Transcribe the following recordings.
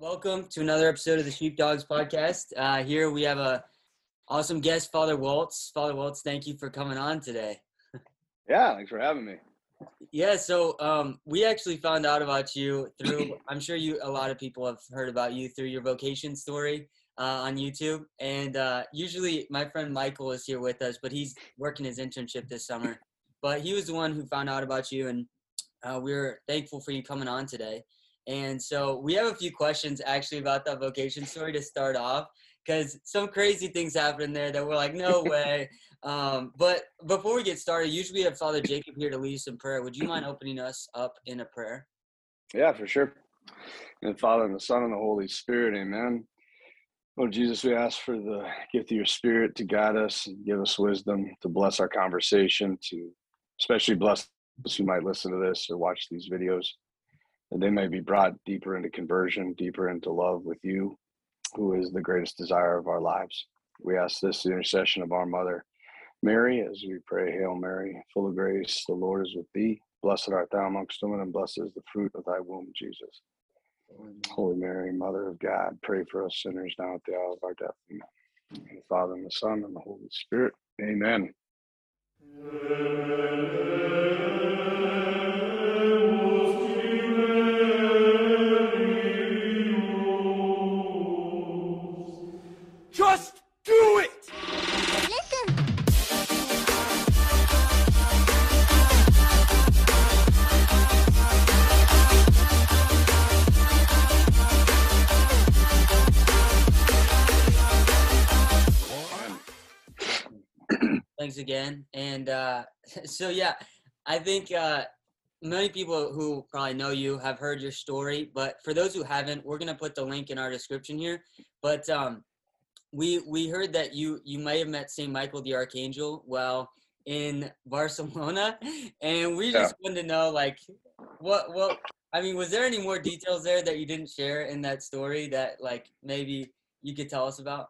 Welcome to another episode of the Sheepdogs podcast. Uh, here we have a awesome guest, Father Waltz. Father Waltz, thank you for coming on today. Yeah, thanks for having me. Yeah, so um, we actually found out about you through. I'm sure you a lot of people have heard about you through your vocation story uh, on YouTube. And uh, usually, my friend Michael is here with us, but he's working his internship this summer. But he was the one who found out about you, and uh, we're thankful for you coming on today. And so we have a few questions actually about that vocation story to start off because some crazy things happen there that we're like, no way. um, but before we get started, usually we have Father Jacob here to lead us in prayer. Would you mind opening us up in a prayer? Yeah, for sure. And Father and the Son and the Holy Spirit, amen. Lord Jesus, we ask for the gift of your spirit to guide us and give us wisdom to bless our conversation, to especially bless those who might listen to this or watch these videos, that they may be brought deeper into conversion, deeper into love with you, who is the greatest desire of our lives. We ask this the intercession of our mother, Mary, as we pray, Hail Mary, full of grace, the Lord is with thee. Blessed art thou amongst women, and blessed is the fruit of thy womb, Jesus. Holy Mary, Mother of God, pray for us sinners now at the hour of our death. Amen. And the Father, and the Son, and the Holy Spirit. Amen. Just again. And uh, so, yeah, I think uh, many people who probably know you have heard your story, but for those who haven't, we're gonna put the link in our description here. But um, we we heard that you you may have met Saint Michael the Archangel while in Barcelona, and we just wanted to know like what what I mean, was there any more details there that you didn't share in that story that like maybe you could tell us about?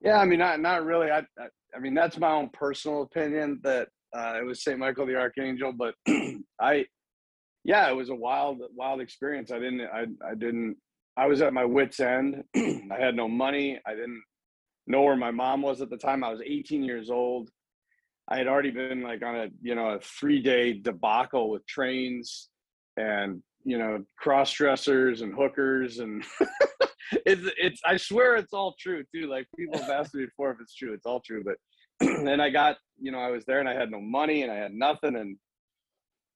Yeah, I mean, not not really. I, I, I mean, that's my own personal opinion that uh, it was Saint Michael the Archangel, but I, yeah, it was a wild, wild experience. I didn't, I, I didn't. I was at my wits' end. I had no money. I didn't know where my mom was at the time. I was 18 years old. I had already been like on a, you know, a three-day debacle with trains and you know cross dressers and hookers and it's it's I swear it's all true too. Like people have asked me before if it's true. It's all true. But and I got you know I was there and I had no money and I had nothing and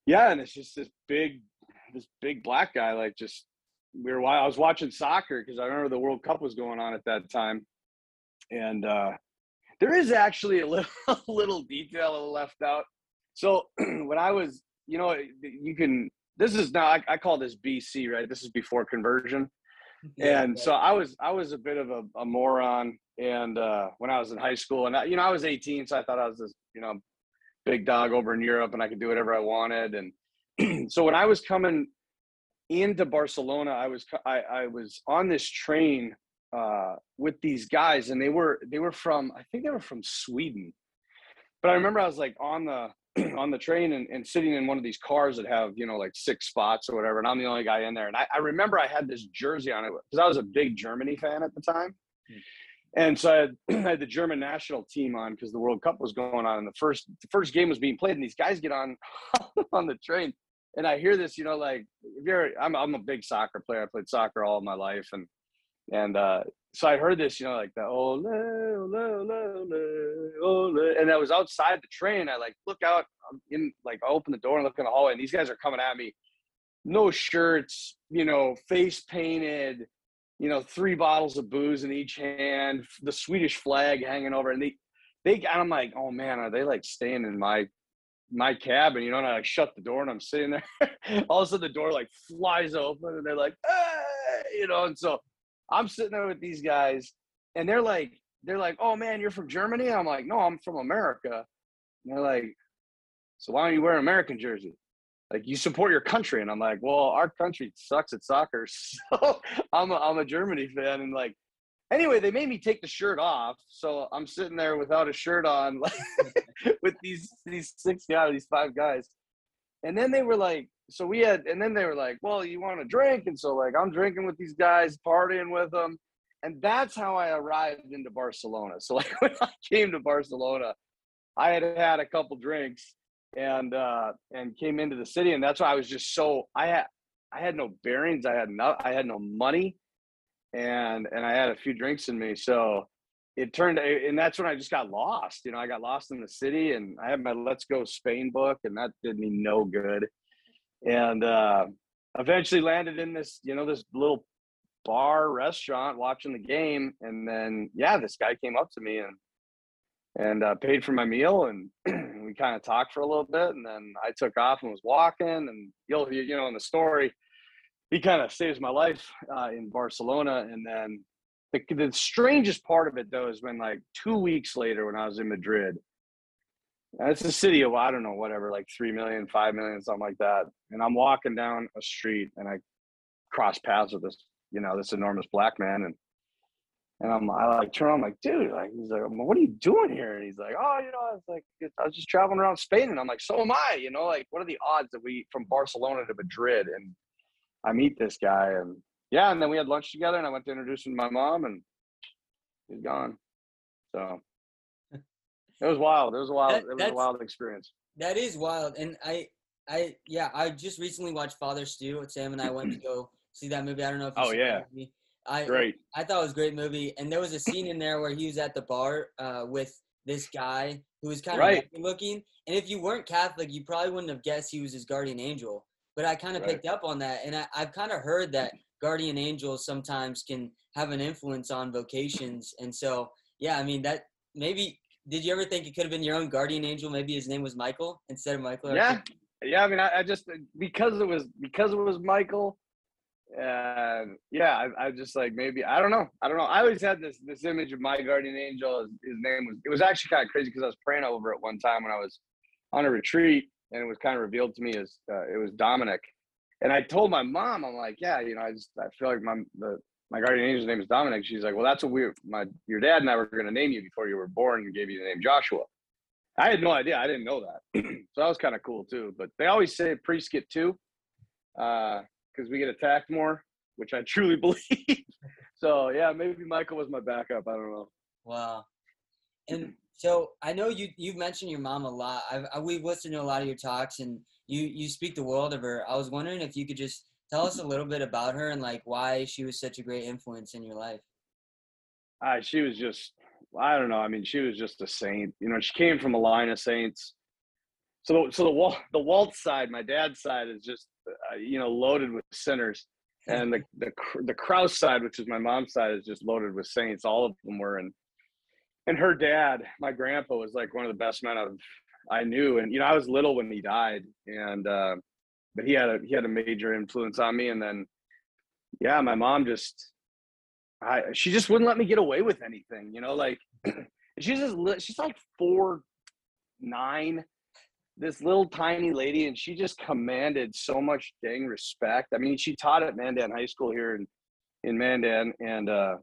yeah and it's just this big this big black guy like just we were I was watching soccer because I remember the World Cup was going on at that time and uh there is actually a little a little detail left out. So when I was you know you can this is now I, I call this BC right? This is before conversion. And so I was I was a bit of a, a moron. And uh, when I was in high school and I, you know I was 18 so I thought I was this you know big dog over in Europe and I could do whatever I wanted. And so when I was coming into Barcelona I was I, I was on this train uh, with these guys and they were they were from I think they were from Sweden. But I remember I was like on the on the train and, and, sitting in one of these cars that have you know like six spots or whatever and i'm the only guy in there. And i, I remember i had this jersey on it because i was a big germany fan at the time. Hmm. and so I had, I had, the german national team on because the world cup was going on and the first the first game was being played and these guys get on on the train. And i hear this you know like if you're i'm, I'm a big soccer player. I played soccer all my life and and uh, so I heard this, you know, like the ole, ole, ole, ole, ole, and I was outside the train. I like look out I'm in, like I open the door and look in the hallway, and these guys are coming at me, no shirts, you know, face painted, you know, three bottles of booze in each hand, the Swedish flag hanging over, and they, they, and I'm like, oh man, are they like staying in my my cabin, you know, and I like shut the door and I'm sitting there. All of a sudden the door like flies open and they're like, you know, and so I'm sitting there with these guys, and they're like, they're like, "Oh man, you're from Germany?" I'm like, "No, I'm from America." And they're like, "So why don't you wear an American jersey?" Like you support your country, and I'm like, "Well, our country sucks at soccer, so I'm a, I'm a Germany fan." And like, anyway, they made me take the shirt off, so I'm sitting there without a shirt on, like with these these six guys, these five guys, and then they were like, so we had, and then they were like, well, you want to drink? And so like, I'm drinking with these guys, partying with them. And that's how I arrived into Barcelona. So like when I came to Barcelona, I had had a couple drinks and uh and came into the city and that's why I was just so I had I had no bearings, I had no I had no money and and I had a few drinks in me. So it turned and that's when I just got lost. You know, I got lost in the city and I had my Let's Go Spain book and that did me no good. And uh eventually landed in this, you know, this little bar restaurant watching the game and then yeah, this guy came up to me and and uh, paid for my meal and we kind of talked for a little bit and then I took off and was walking and you'll you know in the story he kind of saves my life uh, in Barcelona and then the, the strangest part of it though is when like two weeks later when I was in Madrid it's a city of I don't know whatever like three million five million something like that and I'm walking down a street and I cross paths with this you know this enormous black man and and I'm I like turn on like, dude, like he's like, what are you doing here? And he's like, oh, you know, I was like, I was just traveling around Spain, and I'm like, so am I. You know, like what are the odds that we from Barcelona to Madrid and I meet this guy and yeah, and then we had lunch together, and I went to introduce him to my mom, and he's gone. So was wild. It was a wild. That, it was a wild experience. That is wild, and I, I, yeah, I just recently watched Father Stu. Sam and I went to go see that movie. I don't know if you oh yeah. I great. I thought it was a great movie, and there was a scene in there where he was at the bar uh, with this guy who was kind of right. looking. And if you weren't Catholic, you probably wouldn't have guessed he was his guardian angel. But I kind of right. picked up on that, and I, I've kind of heard that guardian angels sometimes can have an influence on vocations. And so, yeah, I mean that maybe. Did you ever think it could have been your own guardian angel? Maybe his name was Michael instead of Michael. Yeah, yeah. I mean, I, I just because it was because it was Michael and yeah, I, I, just like maybe I don't know. I don't know. I always had this this image of my guardian angel. His, his name was. It was actually kind of crazy because I was praying over it one time when I was on a retreat, and it was kind of revealed to me as uh, it was Dominic. And I told my mom, I'm like, yeah, you know, I just I feel like my the my guardian angel's name is Dominic. She's like, well, that's what we my your dad and I were going to name you before you were born and gave you the name Joshua. I had no idea. I didn't know that, so that was kind of cool too. But they always say priests get two. Uh, because we get attacked more, which I truly believe. so yeah, maybe Michael was my backup. I don't know. Wow. And so I know you you've mentioned your mom a lot. I've, I, we've listened to a lot of your talks, and you you speak the world of her. I was wondering if you could just tell us a little bit about her and like why she was such a great influence in your life. Uh, she was just I don't know. I mean, she was just a saint. You know, she came from a line of saints. So, so the wall, the Waltz side, my dad's side, is just uh, you know loaded with sinners, and the the the Kraus side, which is my mom's side, is just loaded with saints. All of them were, and and her dad, my grandpa, was like one of the best men I've I knew, and you know I was little when he died, and uh, but he had a he had a major influence on me, and then yeah, my mom just I she just wouldn't let me get away with anything, you know, like she's just she's like four nine this little tiny lady and she just commanded so much dang respect. I mean, she taught at Mandan High School here in in Mandan and uh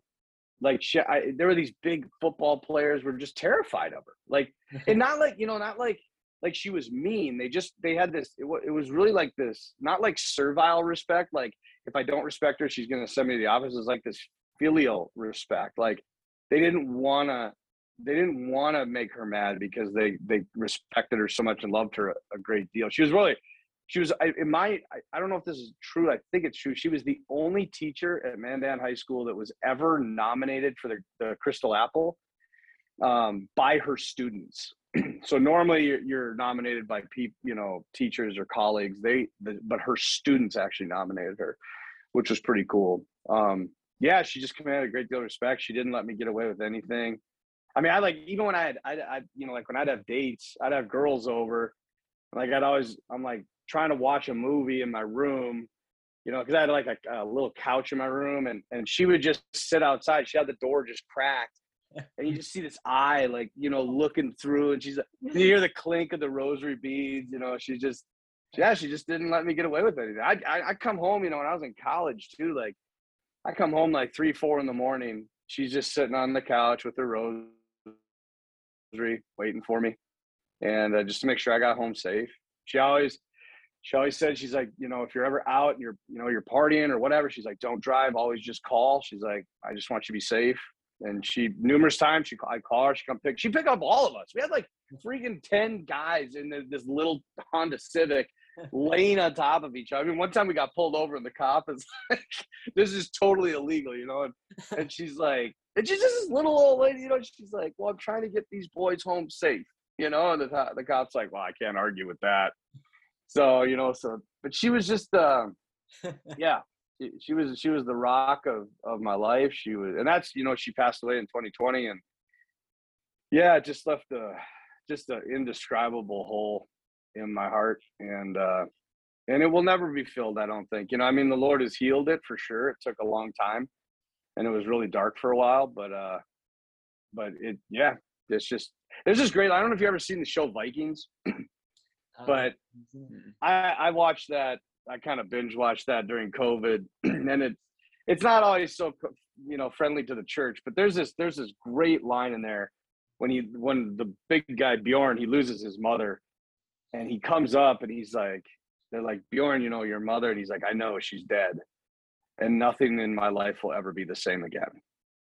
like she, I, there were these big football players were just terrified of her. Like and not like, you know, not like like she was mean. They just they had this it, it was really like this not like servile respect like if I don't respect her she's to send me to the office. It's like this filial respect. Like they didn't want to they didn't want to make her mad because they they respected her so much and loved her a, a great deal. She was really she was I, in my I, I, don't know if this is true. I think it's true. She was the only teacher at Mandan High School that was ever nominated for the, the Crystal Apple um, by her students. so normally you're, you're, nominated by people, you know, teachers or colleagues. They, the, but her students actually nominated her, which was pretty cool. Um, yeah, she just commanded a great deal of respect. She didn't let me get away with anything. I mean, I like even when I had, I, I, you know, like when I'd have dates, I'd have girls over. Like I'd always, I'm like trying to watch a movie in my room, you know, because I had like a, a, little couch in my room, and and she would just sit outside. She had the door just cracked, and you just see this eye, like you know, looking through, and she's, Like, you hear the clink of the rosary beads. You know, she just, yeah, she just didn't let me get away with anything. I, I, I come home, you know, when I was in college too, like I come home like three, four in the morning. She's just sitting on the couch with her rosary, waiting for me, and uh, just to make sure I got home safe. She always she always said she's like you know if you're ever out and you're you know you're partying or whatever she's like don't drive always just call she's like i just want you to be safe and she numerous times she I call her she come pick she pick up all of us. We had like freaking 10 guys in this little honda civic laying on top of each other i mean one time we got pulled over and the cop is like this is totally illegal you know and, and she's like and she's just this little old lady you know she's like well i'm trying to get these boys home safe you know and the, the cop's like well i can't argue with that. So you know so but she was just uh, yeah she, was she was the rock of of my life. She was and that's you know she passed away in 2020 and yeah it just left a just an indescribable hole in my heart and uh and it will never be filled i don't think. You know i mean the lord has healed it for sure. It took a long time and it was really dark for a while but uh but it yeah it's just it's just great. I don't know if you ever seen the show vikings but I, I watched that. I kind of binge watched that during COVID, and it's it's not always so you know friendly to the church. But there's this there's this great line in there when he when the big guy Bjorn he loses his mother, and he comes up and he's like they're like Bjorn, you know your mother, and he's like I know she's dead, and nothing in my life will ever be the same again.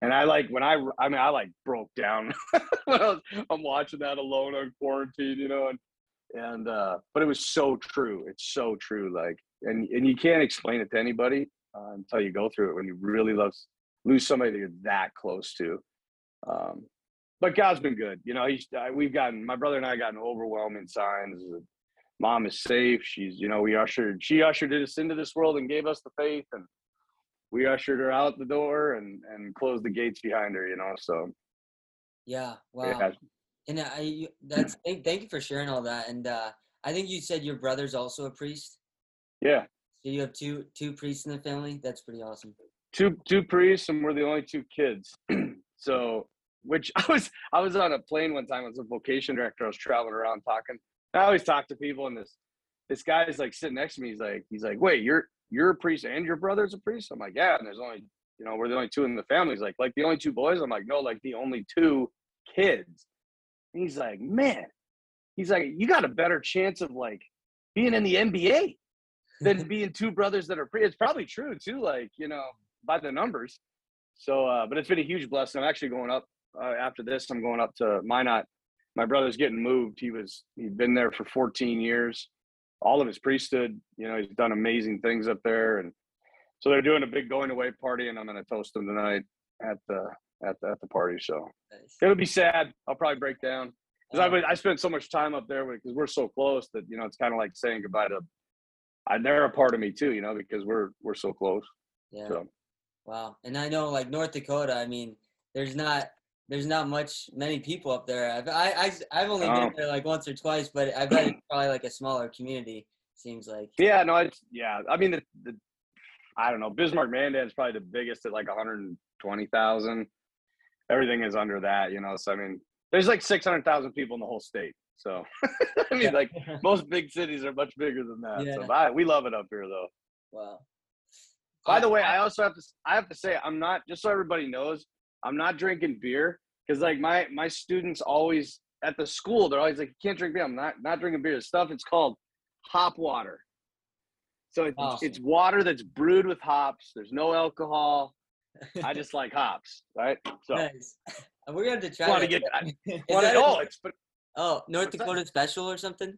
And I like when I I mean I like broke down when I was, I'm watching that alone on quarantine, you know, and and uh but it was so true it's so true like and and you can't explain it to anybody uh, until you go through it when you really love lose somebody that you're that close to. Um but god's been good you know he's uh, we've gotten my brother and i gotten overwhelming signs mom is safe she's you know we ushered she ushered us into this world and gave us the faith and we ushered her out the door and and closed the gates behind her you know so. Yeah wow. yeah, and I that's thank, thank you for sharing all that. And uh, I think you said your brother's also a priest. Yeah. So you have two two priests in the family. That's pretty awesome. Two two priests, and we're the only two kids. so, which I was I was on a plane one time as a vocation director. I was traveling around talking. I always talk to people, and this this guy is like sitting next to me. He's like he's like, wait, you're you're a priest and your brother's a priest. I'm like, yeah. And there's only you know we're the only two in the family. He's like like the only two boys. I'm like, no, like the only two kids he's like, man, he's like, you got a better chance of like being in the NBA than being two brothers that are pre. It's probably true too, like you know, by the numbers. So, uh, but it's been a huge blessing. I'm actually going up uh, after this. I'm going up to Minot. My brother's getting moved. He was he'd been there for 14 years. All of his priesthood, you know, he's done amazing things up there, and so they're doing a big going away party, and I'm going to toast him tonight at the at the, at the party. So nice. it'll be sad. I'll probably break down because I I spent so much time up there because we're so close that you know it's kind of like saying goodbye to. I, they're a part of me too, you know, because we're we're so close. Yeah. So. Wow, and I know like North Dakota. I mean, there's not there's not much many people up there. I've I, I I've only been um, there like once or twice, but I bet it's probably like a smaller community. Seems like. Yeah, no, it's yeah. I mean, the, the I don't know. Bismarck Mandan is probably the biggest at like 120,000 everything is under that, you know. So I mean, there's like six hundred thousand people in the whole state. So I mean, like most big cities are much bigger than that. Yeah. So I, we love it up here, though. Wow. By the way, I also have to I have to say I'm not just so everybody knows I'm not drinking beer because like my my students always at the school they're always like you can't drink beer. I'm not not drinking beer. stuff it's called hop water. So it's, awesome. it's water that's brewed with hops. There's no alcohol. I just like hops, right? So nice. We're gonna have to try. Want to get? Want to? Oh, it's but. Oh, North Dakota that? special or something?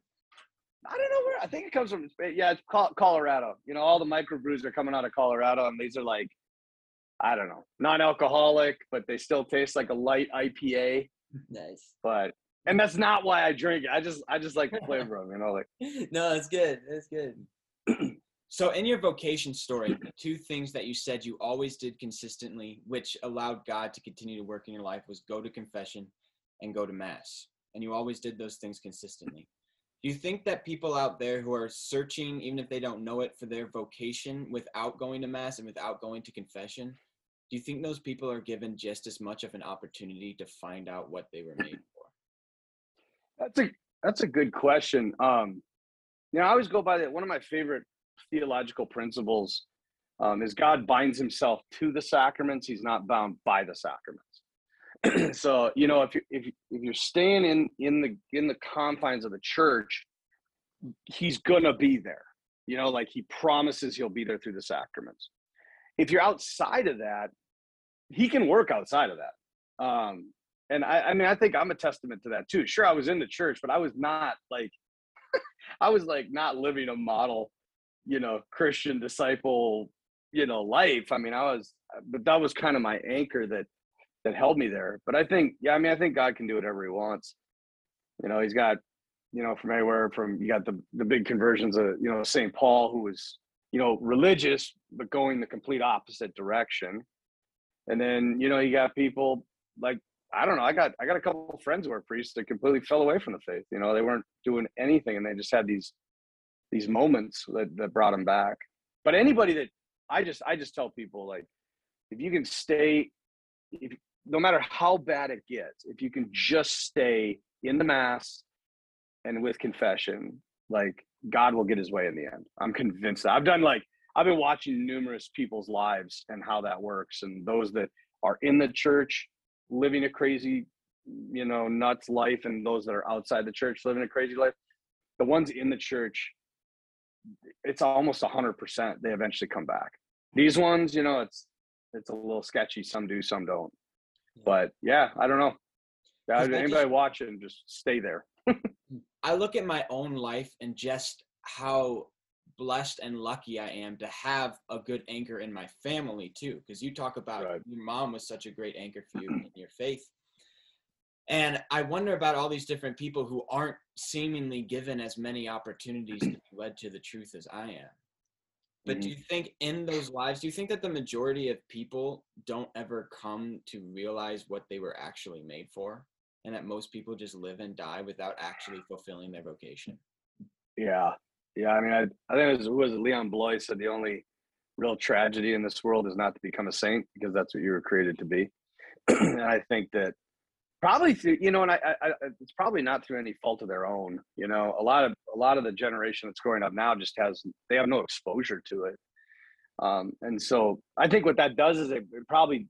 I don't know where. I think it comes from. Yeah, it's Colorado. You know, all the microbrews are coming out of Colorado, and these are like, I don't know, non-alcoholic, but they still taste like a light IPA. Nice. But and that's not why I drink it. I just I just like the flavor of them. You know, like. No, it's good. It's good. So, in your vocation story, two things that you said you always did consistently, which allowed God to continue to work in your life, was go to confession and go to Mass. And you always did those things consistently. Do you think that people out there who are searching, even if they don't know it, for their vocation without going to Mass and without going to confession, do you think those people are given just as much of an opportunity to find out what they were made for? That's a that's a good question. Um, you know, I always go by that. One of my favorite theological principles um, is God binds himself to the sacraments. He's not bound by the sacraments. so, you know, if you if, if you're staying in in the in the confines of the church, he's gonna be there. You know, like he promises he'll be there through the sacraments. If you're outside of that, he can work outside of that. Um, and I, I mean, I think I'm a testament to that too. Sure, I was in the church, but I was not like, I was like not living a model, you know, Christian disciple, you know, life. I mean, I was, but that was kind of my anchor that that held me there. But I think, yeah, I mean, I think God can do whatever He wants. You know, He's got, you know, from anywhere from you got the the big conversions of you know Saint Paul, who was you know religious but going the complete opposite direction, and then you know you got people like I don't know. I got I got a couple of friends who are priests that completely fell away from the faith. You know, they weren't doing anything, and they just had these these moments that that brought him back. But mm-hmm. anybody that I just I just tell people like, if you can stay, if no matter how bad it gets, if you can just stay in the mass and with confession, like God will get his way in the end. I'm convinced that. I've done like I've been watching numerous people's lives and how that works, and those that are in the church living a crazy, you know, nuts life, and those that are outside the church living a crazy life. The ones in the church, it's almost a hundred percent. They eventually come back. These mm-hmm. ones, you know, it's it's a little sketchy. Some do, some don't. But yeah, I don't know. Anybody just, watching, just stay there. Mm. I look at my own life and just how blessed and lucky I am to have a good anchor in my family too. Because you talk about right. your mom was such a great anchor for you in your faith. And I wonder about all these different people who aren't seemingly given as many opportunities to be led to the truth as I am. But mm-hmm. do you think in those lives, do you think that the majority of people don't ever come to realize what they were actually made for? And that most people just live and die without actually fulfilling their vocation? Yeah. Yeah. I mean, I, I think it was, was Leon Bloy said the only real tragedy in this world is not to become a saint because that's what you were created to be. and I think that probably through you know and I, I, it's probably not through any fault of their own you know? A lot of a lot of the generation that's growing up now just has they have no exposure to it. Um, and so i think what that does is it, it probably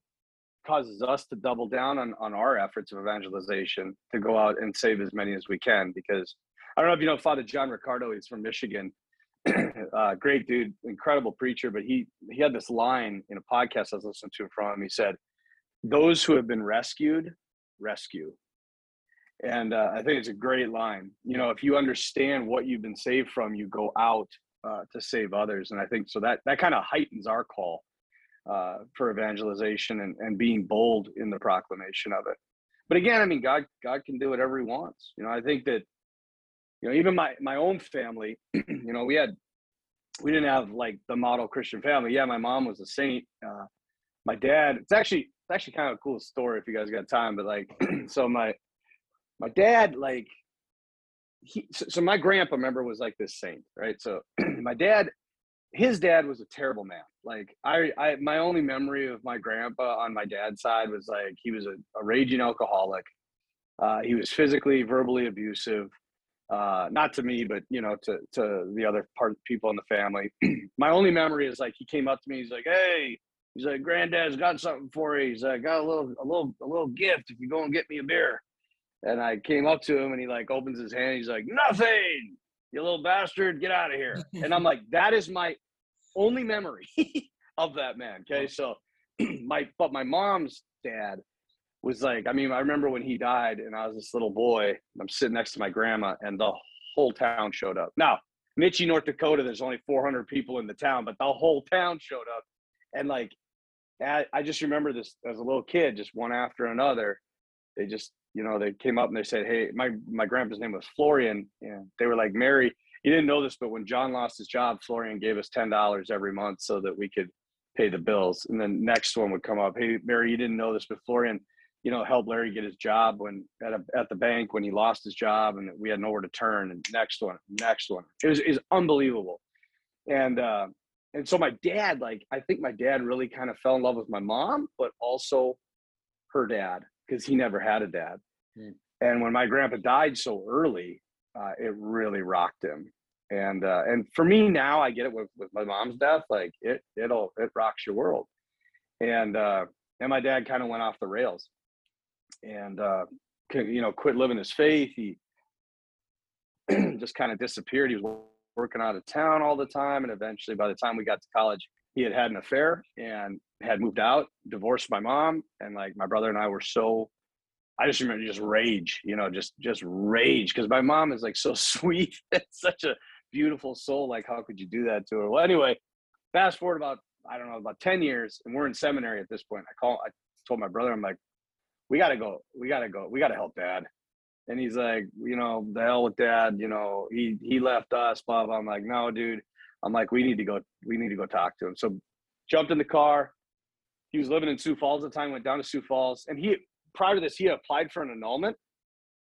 causes us to double down on, on our efforts of evangelization to go out and save as many as we can because i don't know if you know father john riccardo he's from michigan. Uh, great dude incredible preacher but he he had this line in a podcast i was listening to from him. He said those who have been rescued rescue. And uh, I think it's a great line. You know, if you understand what you've been saved from, you go out uh, to save others. And I think so that that kind of heightens our call uh, for evangelization and, and being bold in the proclamation of it. But again, I mean, God God can do whatever He wants. You know, I think that you know even my my own family. You know, we had we didn't have like the model Christian family. Yeah, my mom was a saint. Uh, my dad. It's actually it's actually kind of a cool story if you guys got time. But like, so my my dad like he so, so my grandpa remember was like this saint, right? So my dad, his dad was a terrible man. Like I, I my only memory of my grandpa on my dad's side was like he was a, a raging alcoholic. Uh, he was physically, verbally abusive. Uh, not to me, but you know, to to the other part people in the family. my only memory is like he came up to me. He's like, "Hey, He's like, Granddad's got something for you. He's like, got a little, a little, a little gift if you go and get me a beer. And I came up to him and he like opens his hand. He's like, nothing, you little bastard, get out of here. and I'm like, that is my only memory of that man. Okay. So my, but my mom's dad was like, I mean, I remember when he died and I was this little boy, I'm sitting next to my grandma and the whole town showed up. Now, Mitchie, North Dakota, there's only 400 people in the town, but the whole town showed up. And like I, I just remember this as a little kid, just one after another. They just, you know, they came up and they said, "Hey, my my grandpa's name was Florian," and they were like, "Mary, you didn't know this, but when John lost his job, Florian gave us ten dollars every month so that we could pay the bills." And then next one would come up, "Hey, Mary, you didn't know this, but Florian." You know, helped Larry get his job when at a, at the bank when he lost his job and we had nowhere to turn. And next one, next one, it was is unbelievable. And uh, and so my dad like i think my dad really kind of fell in love with my mom but also her dad because he never had a dad. Mm. and when my grandpa died so early uh, it really rocked him. And uh, and for me now i get it with, with my mom's death like it it'll it rocks your world. And uh and my dad kind of went off the rails. And uh you know quit living his faith. He just kind of disappeared. He was working out of town all the time, and eventually, by the time we got to college, he had had an affair and had moved out, divorced my mom, and like my brother and I were so. I just remember just rage, you know, just just rage because my mom is like so sweet and such a beautiful soul. Like, how could you do that to her? Well, anyway, fast forward about I don't know about ten years, and we're in seminary at this point. I call, I told my brother, I'm like, we got to go, we got to go, we got to help dad. And he's like, you know, the hell with dad. You know, he he left us. Blah blah. I'm like, no, dude. I'm like, we need to go. We need to go talk to him. So, jumped in the car. He was living in Sioux Falls at the time. Went down to Sioux Falls, and he prior to this he applied for an annulment.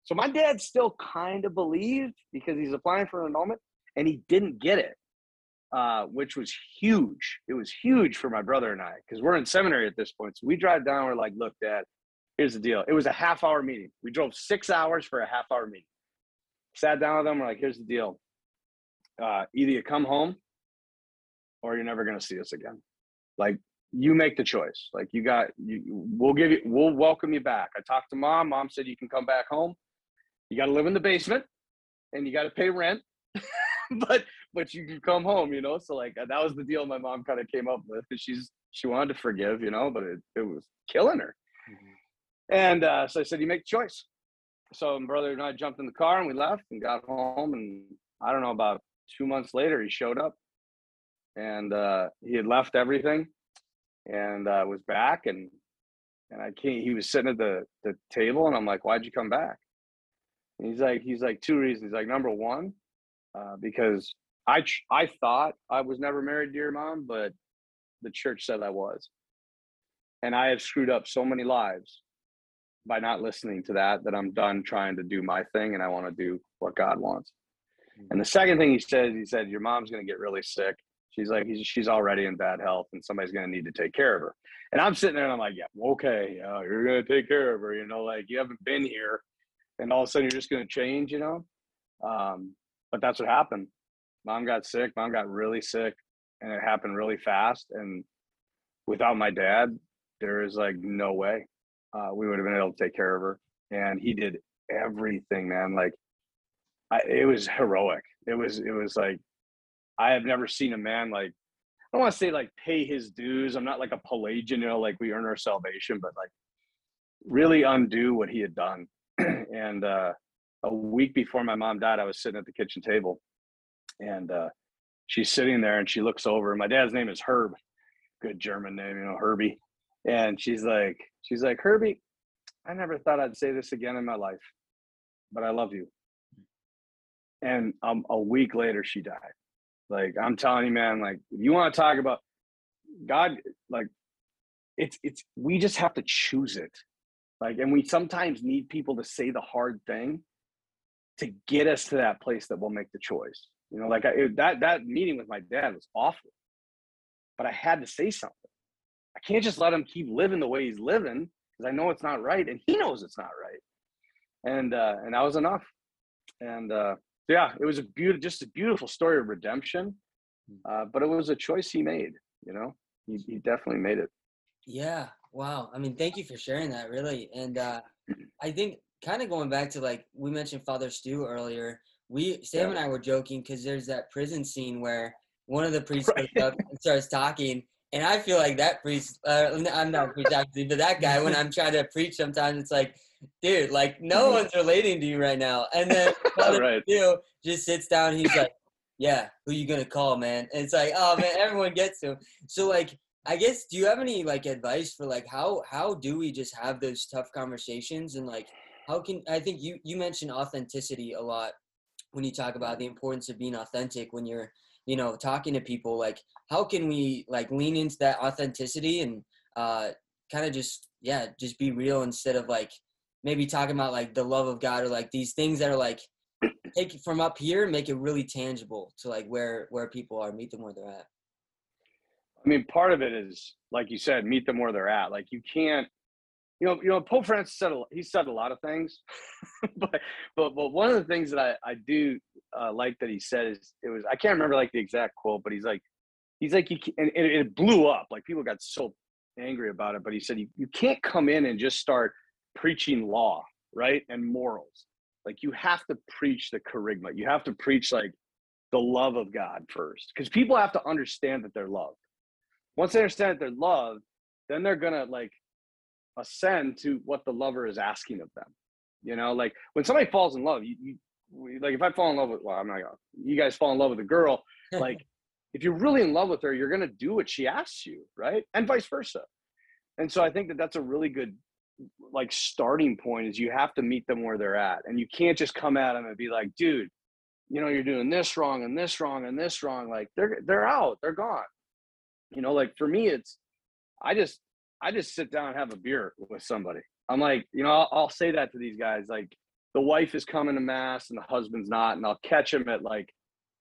So my dad still kind of believed because he's applying for an annulment, and he didn't get it, uh, which was huge. It was huge for my brother and I because we're in seminary at this point. So we drive down. We're like, look, Dad, here's the deal. It was a half hour meeting. We drove six hours for a half hour meeting. Sat down with them. We're like, here's the deal. Uh, either you come home or you're never going to see us again. Like you make the choice. Like you got, you, we'll give you, we'll welcome you back. I talked to mom. Mom said you can come back home. You got to live in the basement and you got to pay rent, but, but you can come home, you know? So like, that was the deal my mom kind of came up with. Cause She's, she wanted to forgive, you know, but it, it was killing her. And uh, so I said, you make the choice. So my brother and I jumped in the car and we left and got home. And I don't know, about two months later, he showed up and uh, he had left everything and uh, was back. And, and I can't, he was sitting at the, the table and I'm like, why'd you come back? And he's like, he's like, two reasons. He's like, number one, uh, because I, I thought I was never married to your mom, but the church said I was. And I have screwed up so many lives by not listening to that that I'm done trying to do my thing and I want to do what God wants. And the second thing he said, he said, Your mom's going to get really sick. She's like, she's already in bad health and somebody's going to need to take care of her. And I'm sitting there and I'm like, Yeah, okay, yeah, you're going to take care of her. You know, like you haven't been here and all of a sudden you're just going to change, you know? Um, but that's what happened. Mom got sick. Mom got really sick and it happened really fast. And without my dad, there is like no way uh, we would have been able to take care of her. And he did everything, man. Like I, it was heroic. It was it was like I have never seen a man like I don't want to say like pay his dues. I'm not like a Pelagian, you know, like we earn our salvation, but like really undo what he had done. and uh, a week before my mom died, I was sitting at the kitchen table, and uh, she's sitting there, and she looks over. My dad's name is Herb, good German name, you know, Herbie. And she's like, she's like, Herbie, I never thought I'd say this again in my life, but I love you and um, a week later she died. Like I'm telling you, man. Like you want to talk about God, like it's it's we just have to choose it. Like, and we sometimes need people to say the hard thing to get us to that place that we'll make the choice. You know, like I, it, that that meeting with my dad was awful, but I had to say something. I can't just let him keep living the way he's living because I know it's not right, and he knows it's not right. And uh, and that was enough. And uh, yeah, it was a beautiful, just a beautiful story of redemption. Uh, but it was a choice he made. You know, he, he definitely made it. Yeah. Wow. I mean, thank you for sharing that. Really, and uh, I think kind of going back to like we mentioned Father Stu earlier. We Sam yeah. and I were joking because there's that prison scene where one of the priests right. up and starts talking, and I feel like that priest. Uh, I'm not a priest actually, but that guy when I'm trying to preach, sometimes it's like dude, like no mm-hmm. one's relating to you right now. And then right. just sits down. he's like, yeah, who you gonna call, man? And it's like, oh man, everyone gets to. Him. So like, I guess, do you have any like advice for like how how do we just have those tough conversations and like how can I think you you mentioned authenticity a lot when you talk about the importance of being authentic when you're you know talking to people like how can we like lean into that authenticity and uh kind of just yeah just be real instead of like maybe talking about like the love of God or like these things that are like take it from up here and make it really tangible to like where where people are, meet them where they're at. I mean, part of it is like you said, meet them where they're at. Like you can't, you know, you know, Pope Francis said a, he said a lot of things, but but but one of the things that I I do uh, like that he said is it was I can't remember like the exact quote, but he's like he's like you and it, it blew up like people got so angry about it, but he said you, you can't come in and just start preaching law, right? And morals. like you have to preach the kerygma. You have to preach like the love of God first, because people have to understand that they're loved. Once they understand that they're loved, then they're gonna like ascend to what the lover is asking of them. You know, like when somebody falls in love, you, you like if I fall in love with well, I'm not gonna you guys fall in love with a girl, like if you're really in love with her, you're gonna do what she asks you, right? And vice versa. And so I think that that's a really good like starting point is you have to meet them where they're at and you can't just come at them and be like dude you know you're doing this wrong and this wrong and this wrong like they're they're out they're gone you know like for me it's i just i just sit down and have a beer with somebody i'm like you know i'll, I'll say that to these guys like the wife is coming to mass and the husband's not and i'll catch him at like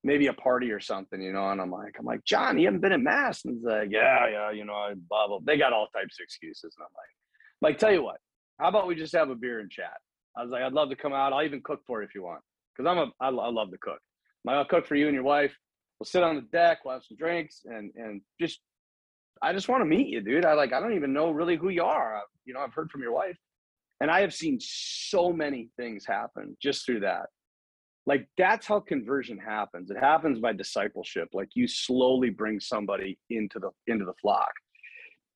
maybe a party or something you know and i'm like i'm like john you haven't been at mass and he's like yeah yeah you know i blah blah they got all types of excuses and i'm like like, tell you what, how about we just have a beer and chat? I was like, I'd love to come out. I'll even cook for you if you want, because I'm a I, I love to cook. Like, I'll cook for you and your wife. We'll sit on the deck. We'll have some drinks and and just. I just want to meet you, dude. I like. I don't even know really who you are. I, you know, I've heard from your wife, and I have seen so many things happen just through that. Like that's how conversion happens. It happens by discipleship. Like you slowly bring somebody into the into the flock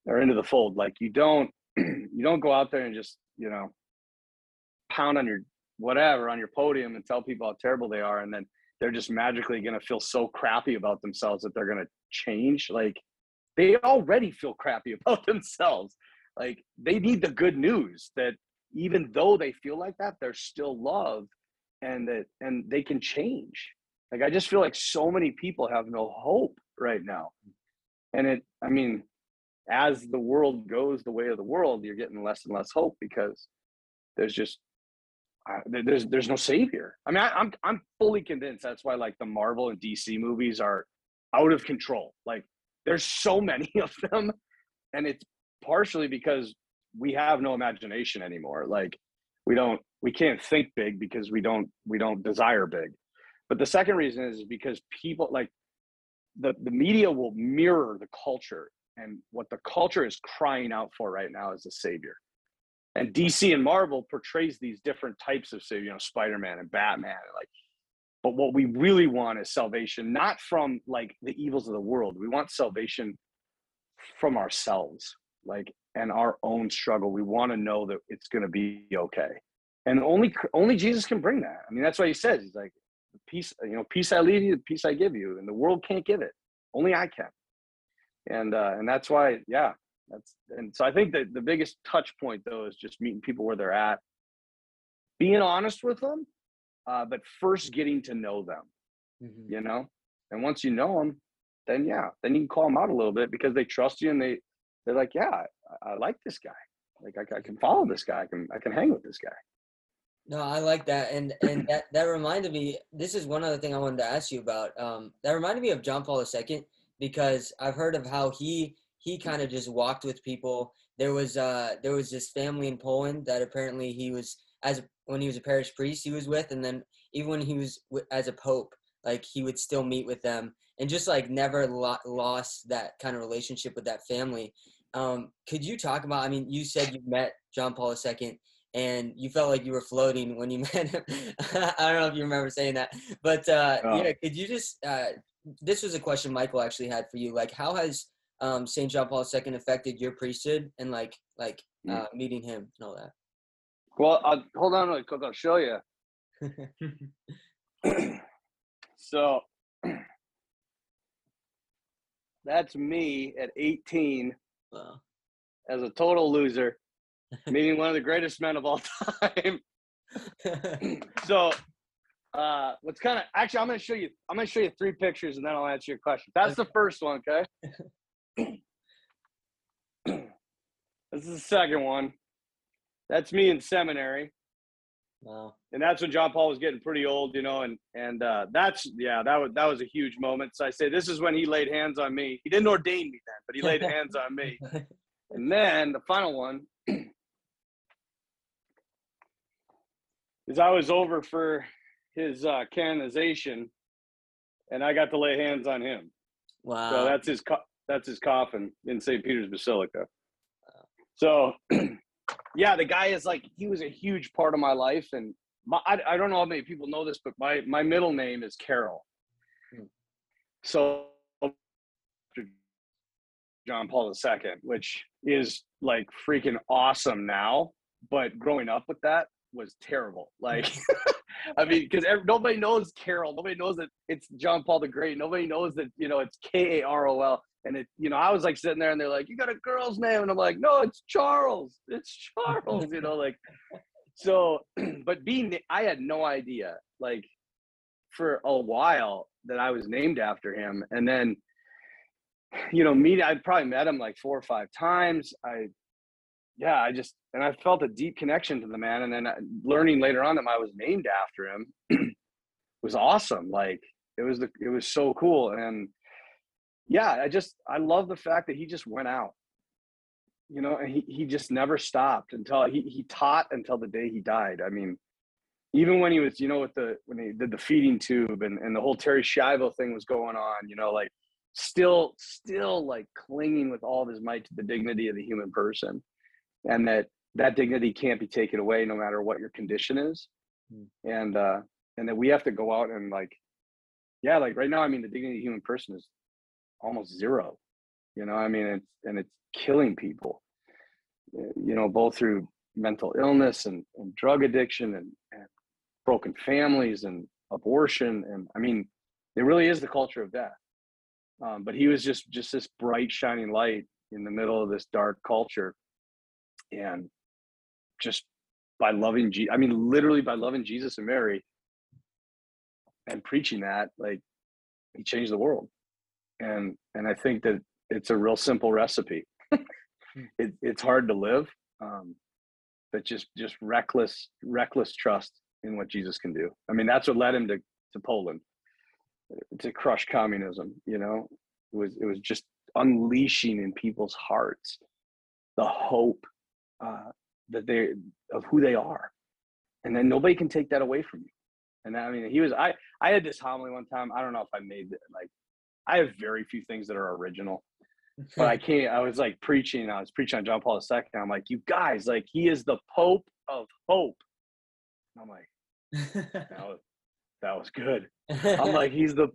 or into the fold. Like you don't you don't go out there and just you know pound on your whatever on your podium and tell people how terrible they are and then they're just magically going to feel so crappy about themselves that they're going to change like they already feel crappy about themselves like they need the good news that even though they feel like that they're still loved and that and they can change like i just feel like so many people have no hope right now and it i mean as the world goes the way of the world, you're getting less and less hope because there's just uh, there's there's no savior. I mean, I, I'm I'm fully convinced that's why like the Marvel and DC movies are out of control. Like there's so many of them, and it's partially because we have no imagination anymore. Like we don't we can't think big because we don't we don't desire big. But the second reason is because people like the the media will mirror the culture and what the culture is crying out for right now is a savior. And DC and Marvel portrays these different types of savior, you know, Spider-Man and Batman, like. But what we really want is salvation, not from like the evils of the world. We want salvation from ourselves, like and our own struggle. We want to know that it's going to be okay, and only only Jesus can bring that. I mean, that's why he says he's like, "Peace, you know, peace I leave you, peace I give you," and the world can't give it. Only I can and uh, and that's why yeah that's and so i think that the biggest touch point though is just meeting people where they're at being honest with them uh, but first getting to know them mm-hmm. you know and once you know them then yeah then you can call them out a little bit because they trust you and they they're like yeah i, I like this guy like I, I, can follow this guy i can i can hang with this guy no i like that and and that that reminded me this is one other thing i wanted to ask you about um that reminded me of john paul ii because I've heard of how he he kind of just walked with people. There was uh there was this family in Poland that apparently he was as when he was a parish priest he was with, and then even when he was as a pope, like he would still meet with them and just like never lo- lost that kind of relationship with that family. Um, could you talk about? I mean, you said you met John Paul II and you felt like you were floating when you met him. I don't know if you remember saying that, but uh, oh. yeah, could you just uh, this was a question Michael actually had for you. Like, how has um, Saint John Paul II affected your priesthood and like like hmm. uh, meeting him and all that? Well, I'll, hold on, because I'll show you. so that's me at 18 wow. as a total loser, meeting one of the greatest men of all time. so uh, what's kind of actually, I'm going to show you. I'm going to show you three pictures, and then I'll answer your question. That's okay. the first one. Okay. this is the second one. That's me in seminary. Wow. And that's when John Paul was getting pretty old, you know, and and uh, that's yeah, that was that was a huge moment. So I say this is when he laid hands on me. He didn't ordain me then, but he laid hands on me. And then the final one is I was over for his uh, canonization, and I got to lay hands on him. Wow! So that's his co- that's his coffin in St. Peter's Basilica. Wow. So, yeah, the guy is like he was a huge part of my life, and my, I, I don't know how many people know this, but my my middle name is Karol. Hmm. So John Paul II, which is like freaking awesome now, but growing up with that was terrible. Like, I mean, because nobody knows Karol, nobody knows that it's John Paul the Great, nobody knows that you know it's K A R O L. And it, you know, I was like sitting there, and they're like, "You got a girl's name," and I'm like, "No, it's Charles. It's Charles." You know, like, so. But being, I had no idea, like, for a while that I was named after him, and then you know, me, I probably met him like four or five times. I, yeah, I just, and I felt a deep connection to the man. And then uh, learning later on that I was named after him was awesome. Like it was the, it was so cool. And yeah, I just, I love the fact that he just went out, you know, and he, he just never stopped until he, he taught until the day he died. I mean, even when he was, you know, with the, when he did the feeding tube and, and the whole Terri Schiavo thing was going on, you know, like still still like clinging with all of his might to the dignity of the human person and that that dignity can't be taken away no matter what your condition is mm. and uh and that we have to go out and like yeah like right now i mean the dignity of the human person is almost zero you know i mean it's and it's killing people you know both through mental illness and, and drug addiction and, and broken families and abortion and i mean it really is the culture of death. Um, but he was just just this bright shining light in the middle of this dark culture and just by loving Je- i mean literally by loving jesus and mary and preaching that like he changed the world and and i think that it's a real simple recipe. It, it's hard to live um, but just just reckless reckless trust in what jesus can do. I mean that's what led him to to poland to crush communism you know? It was it was just unleashing in people's hearts the hope uh, that they of who they are. And then nobody can take that away from you. And i mean he was i i had this homily one time i don't know if i made it like i have very few things that are original but i can't i was like preaching i was preaching on john paul ii i'm like you guys like he is the pope of hope and i'm like that was, that was good I'm like, he's the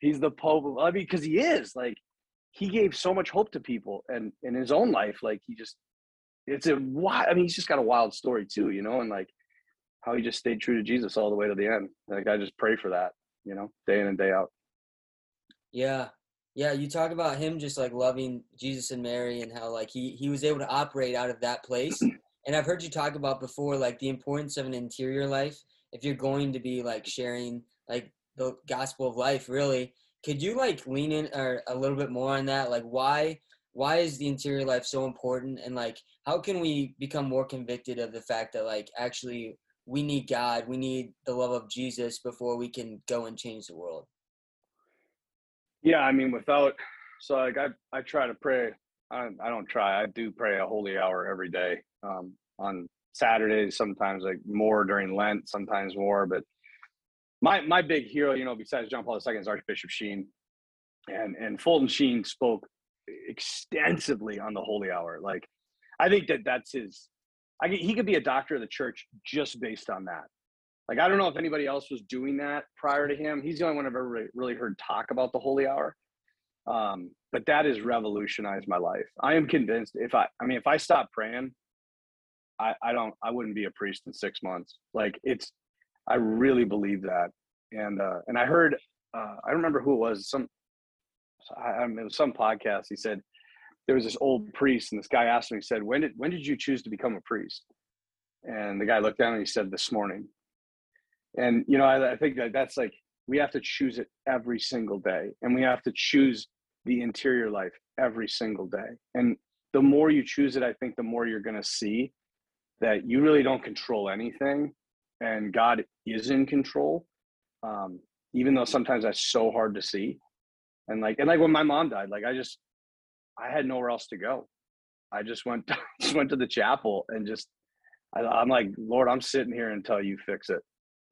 he's the Pope. Of, I mean, because he is like he gave so much hope to people, and in his own life, like he just it's a wild. I mean, he's just got a wild story too, you know, and like how he just stayed true to Jesus all the way to the end. Like I just pray for that, you know, day in and day out. Yeah. Yeah, you talk about him just like loving Jesus and Mary and how like he he was able to operate out of that place. And I've heard you talk about before like the importance of an interior life if you're going to be like sharing like the gospel of life really could you like lean in or a little bit more on that like why why is the interior life so important and like how can we become more convicted of the fact that like actually we need god we need the love of jesus before we can go and change the world yeah i mean without so like i, I try to pray I, I don't try i do pray a holy hour every day um, on saturdays sometimes like more during lent sometimes more but my my big hero, you know, besides John Paul II is Archbishop Sheen, and and Fulton Sheen spoke extensively on the Holy Hour. Like, I think that that's his. I he could be a doctor of the church just based on that. Like, I don't know if anybody else was doing that prior to him. He's the only one I've ever really heard talk about the Holy Hour. Um, but that has revolutionized my life. I am convinced if I, I mean, if I stop praying, I, I don't, I wouldn't be a priest in six months. Like it's, I really believe that. And uh, and I heard uh, I remember who it was. Some I, I mean, it was some podcast. He said there was this old priest, and this guy asked him. He said, "When did when did you choose to become a priest?" And the guy looked down and he said, "This morning." And you know, I, I think that that's like we have to choose it every single day, and we have to choose the interior life every single day. And the more you choose it, I think the more you're going to see that you really don't control anything and God is in control. Um, even though sometimes that's so hard to see. And like, and like when my mom died, like I just, I had nowhere else to go. I just went, just went to the chapel and just, I, I'm like, Lord, I'm sitting here until you fix it.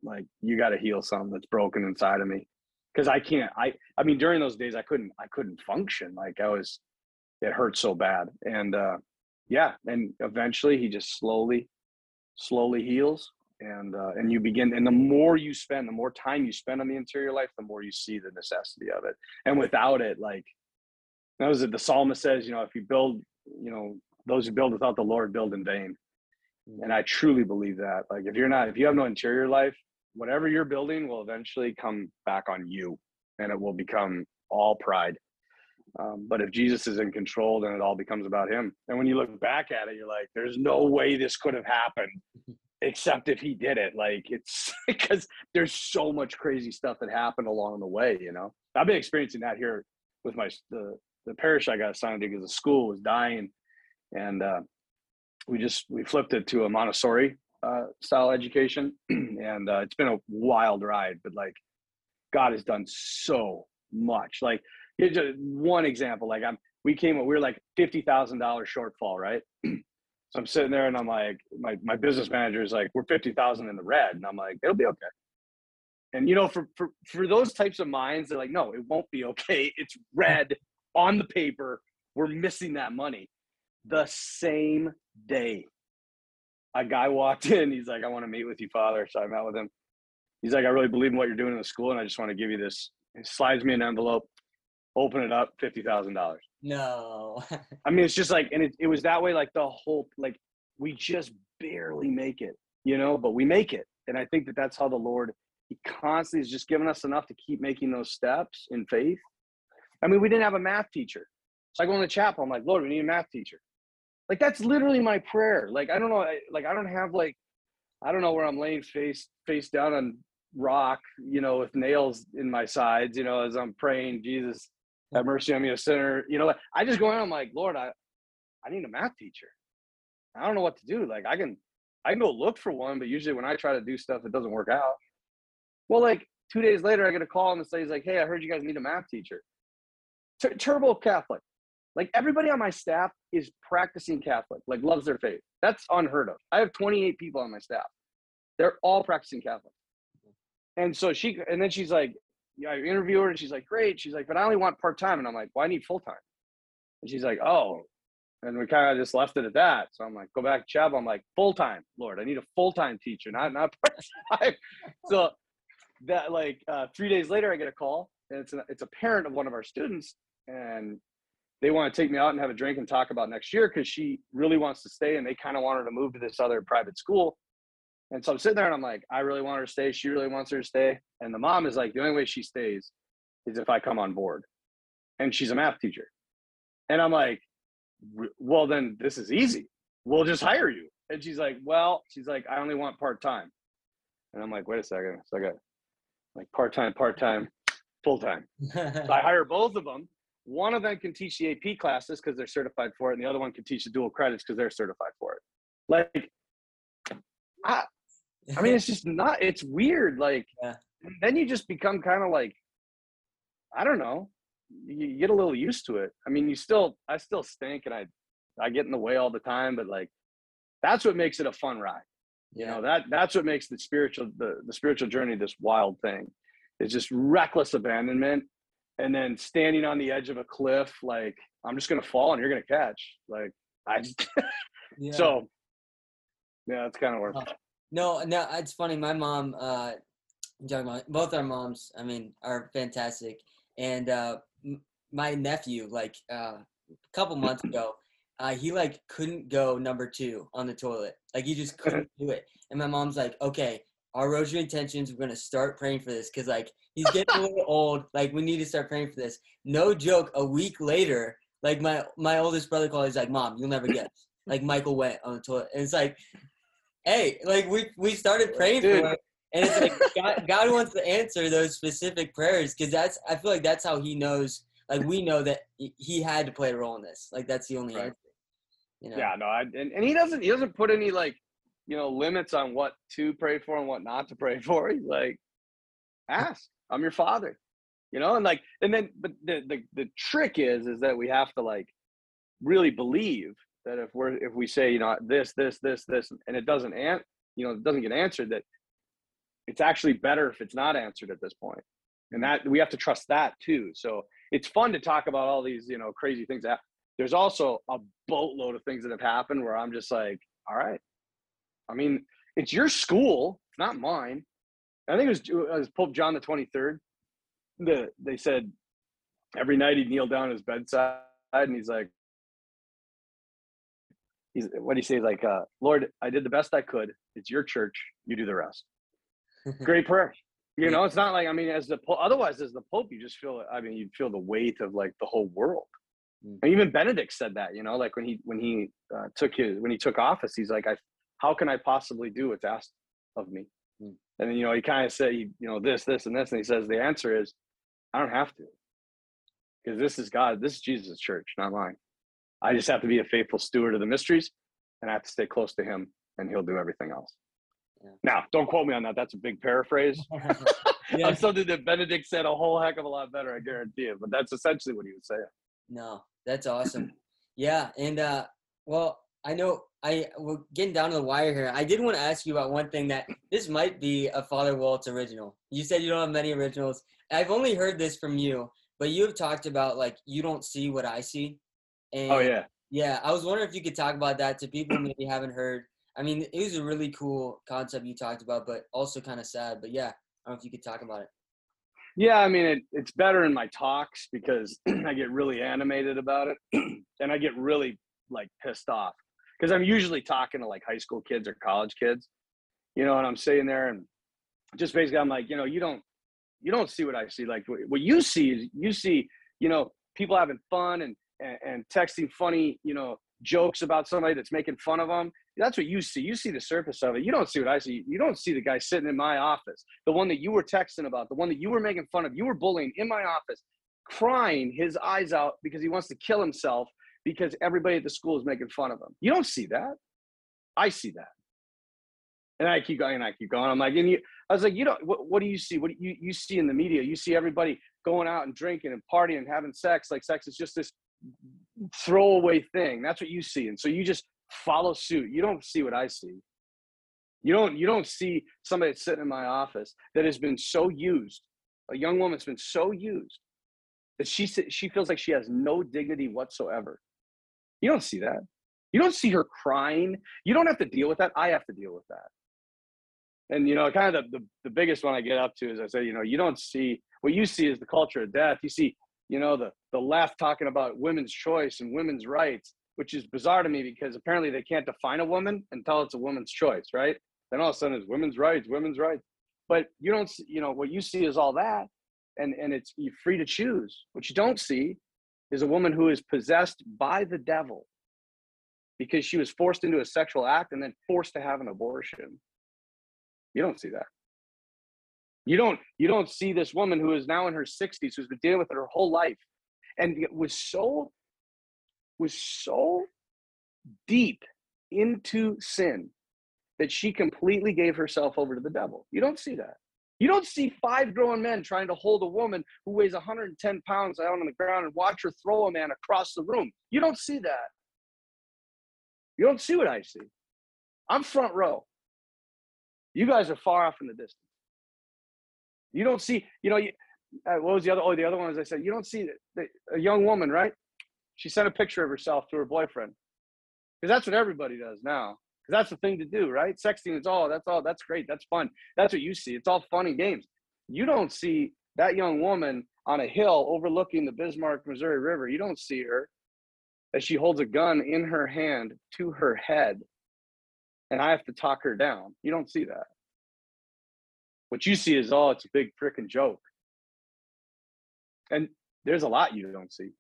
Like you got to heal something that's broken inside of me. Cause I can't, I, I mean, during those days I couldn't, I couldn't function. Like I was, it hurt so bad. And, uh, yeah. And eventually he just slowly, slowly heals and uh, and you begin and the more you spend the more time you spend on the interior life the more you see the necessity of it and without it like that was it the psalmist says you know if you build you know those who build without the lord build in vain and i truly believe that like if you're not if you have no interior life whatever you're building will eventually come back on you and it will become all pride um, but if jesus is in control then it all becomes about him and when you look back at it you're like there's no way this could have happened except if he did it. Like it's because there's so much crazy stuff that happened along the way. You know, I've been experiencing that here with my the the parish I got assigned to because the school was dying, and uh, we just we flipped it to a Montessori uh, style education, and uh, it's been a wild ride. But like, God has done so much. Like, here's just one example. Like, I'm we came we were like fifty thousand dollars shortfall, right? So I'm sitting there and I'm like, my, my business manager is like, we're 50,000 in the red. And I'm like, it'll be okay. And you know, for, for, for those types of minds, they're like, no, it won't be okay. It's red on the paper. We're missing that money. The same day, a guy walked in. He's like, I want to meet with you, father. So I met with him. He's like, I really believe in what you're doing in the school. And I just want to give you this. He slides me an envelope, open it up, $50,000. No. I mean, it's just like, and it, it was that way, like the whole, like we just barely make it, you know, but we make it. And I think that that's how the Lord, he constantly is just giving us enough to keep making those steps in faith. I mean, we didn't have a math teacher. So I go in the chapel, I'm like, Lord, we need a math teacher. Like, that's literally my prayer. Like, I don't know, I, like, I don't have like, I don't know where I'm laying face, face down on rock, you know, with nails in my sides, you know, as I'm praying, Jesus, have mercy on me, a sinner. You know, like I just go in. I'm like, Lord, I, I need a math teacher. I don't know what to do. Like, I can, I can go look for one, but usually when I try to do stuff, it doesn't work out. Well, like two days later, I get a call and it says like, Hey, I heard you guys need a math teacher. T- Turbo Catholic. Like everybody on my staff is practicing Catholic, like loves their faith. That's unheard of. I have 28 people on my staff. They're all practicing Catholic. And so she, and then she's like, yeah, I interview her and she's like, great. She's like, but I only want part time. And I'm like, well, I need full time. And she's like, oh. And we kind of just left it at that. So I'm like, go back to Chapel. I'm like, full time, Lord. I need a full time teacher, not not part time. so that like uh, three days later, I get a call, and it's a, it's a parent of one of our students, and they want to take me out and have a drink and talk about next year because she really wants to stay, and they kind of want her to move to this other private school. And so I'm sitting there and I'm like, I really want her to stay. She really wants her to stay. And the mom is like, the only way she stays is if I come on board. And she's a math teacher. And I'm like, well, then this is easy. We'll just hire you. And she's like, well, she's like, I only want part time. And I'm like, wait a second. So I got like part time, part time, full time. so I hire both of them. One of them can teach the AP classes because they're certified for it, and the other one can teach the dual credits because they're certified for it. Like, I, I mean, it's just not. It's weird. Like, yeah. then you just become kind of like, I don't know. You get a little used to it. I mean, you still, I still stink, and I, I get in the way all the time. But like, that's what makes it a fun ride. You know that that's what makes the spiritual the, the spiritual journey this wild thing. It's just reckless abandonment, and then standing on the edge of a cliff, like I'm just gonna fall and you're gonna catch. Like I just yeah. so yeah, it's kind of. Oh. No, no, it's funny. My mom, uh, I'm talking about both our moms. I mean, are fantastic. And uh, m- my nephew, like uh, a couple months ago, uh, he like couldn't go number two on the toilet. Like he just couldn't do it. And my mom's like, "Okay, our rosary intentions. We're gonna start praying for this because like he's getting a little old. Like we need to start praying for this." No joke. A week later, like my my oldest brother called. He's like, "Mom, you'll never guess." Like Michael went on the toilet, and it's like hey, like we we started praying Dude. for him, and it's like God, God wants to answer those specific prayers because that's I feel like that's how He knows. Like we know that He had to play a role in this. Like that's the only right. answer. You know? Yeah, no, I, and and He doesn't He doesn't put any like you know limits on what to pray for and what not to pray for. He's like, ask. I'm your Father. You know, and like, and then, but the the the trick is, is that we have to like really believe that if we're if we say you know this this this this and it doesn't an you know it doesn't get answered that it's actually better if it's not answered at this point and mm. that we have to trust that too so it's fun to talk about all these you know crazy things that there's also a boatload of things that have happened where i'm just like all right i mean It's your school, not mine. I think it was, it was Pope John the 23rd. The, they said every night he'd kneel down at his bedside and he's like, he's what do you say? He's like, uh, Lord, I did the best I could. It's your church. You do the rest. Great prayer. You know, it's not like I mean, as the Pope, otherwise as the Pope, you just feel. I mean, you feel the weight of like the whole world. Mm. And even Benedict said that. You know, like when he when he uh, took his when he took office, he's like, I, how can I possibly do what's asked of me? Mm. And then you know, he kind of said, you know, this, this, and this, and he says the answer is, I don't have to, because this is God. This is Jesus' church, not mine. I just have to be a faithful steward of the mysteries, and I have to stay close to Him, and He'll do everything else. Yeah. Now, don't quote me on that. That's a big paraphrase. yeah. That's something that Benedict said a whole heck of a lot better, I guarantee it. But that's essentially what he was saying. No, that's awesome. yeah, and uh, well, I know I we're getting down to the wire here. I did want to ask you about one thing that this might be a Father Waltz original. You said you don't have many originals. I've only heard this from you, but you have talked about like you don't see what I see. Oh, and, oh yeah. Yeah, I was wondering if you could talk about that to people who maybe haven't heard I mean, it was a really cool concept you talked about, but also kind of sad. But yeah, I don't know if you could talk about it. Yeah, I mean, it, it's better in my talks because I get really animated about it and I get really like pissed off because I'm usually talking to like high school kids or college kids, you know, and I'm sitting there and just basically I'm like, you know, you don't, you don't see what I see. Like what you see is you see, you know, people having fun and, and, and texting funny, you know, jokes about somebody that's making fun of them. That's what you see. You see the surface of it. You don't see what I see. You don't see the guy sitting in my office, the one that you were texting about, the one that you were making fun of, you were bullying in my office, crying his eyes out because he wants to kill himself because everybody at the school is making fun of him. You don't see that. I see that. And I keep going and I keep going. I'm like, and you, I was like, you know, what, what do you see? What do you, you see in the media? You see everybody going out and drinking and partying and having sex. Like sex is just this throwaway thing. That's what you see. And so you just follow suit. You don't see what I see. You don't you don't see somebody that's sitting in my office that has been so used, a young woman that's been so used that she she feels like she has no dignity whatsoever. You don't see that. You don't see her crying. You don't have to deal with that. I have to deal with that. And you know, kind of the, the, the biggest one I get up to is I say, you know, you don't see what you see is the culture of death. You see you know, the, the left talking about women's choice and women's rights, which is bizarre to me because apparently they can't define a woman until it's a woman's choice, right? Then all of a sudden it's women's rights, women's rights. But you don't, see, you know, what you see is all that, and and it's you're free to choose. What you don't see is a woman who is possessed by the devil because she was forced into a sexual act and then forced to have an abortion. You don't see that. You don't you don't see this woman who is now in her 60s who's been dealing with it her whole life and it was so was so deep into sin that she completely gave herself over to the devil. You don't see that. You don't see five grown men trying to hold a woman who weighs 110 pounds down on the ground and watch her throw a man across the room. You don't see that. You don't see what I see. I'm front row. You guys are far off in the distance. You don't see, you know, you, uh, what was the other? Oh, the other one, as I said, you don't see the, a young woman, right? She sent a picture of herself to her boyfriend because that's what everybody does now. Because that's the thing to do, right? Sexting is all. That's all. That's great. That's fun. That's what you see. It's all fun and games. You don't see that young woman on a hill overlooking the Bismarck, Missouri River. You don't see her as she holds a gun in her hand to her head, and I have to talk her down. You don't see that. What you see is, oh, it's a big freaking joke. And there's a lot you don't see.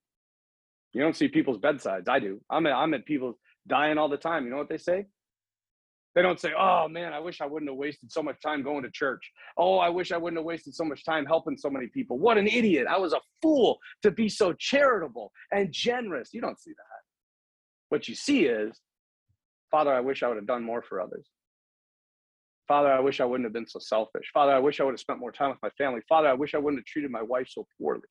You don't see people's bedsides. I do. I'm at, I'm at people dying all the time. You know what they say? They don't say, oh man, I wish I wouldn't have wasted so much time going to church. Oh, I wish I wouldn't have wasted so much time helping so many people. What an idiot. I was a fool to be so charitable and generous. You don't see that. What you see is, Father, I wish I would have done more for others. Father, I wish I wouldn't have been so selfish. Father, I wish I would have spent more time with my family. Father, I wish I wouldn't have treated my wife so poorly.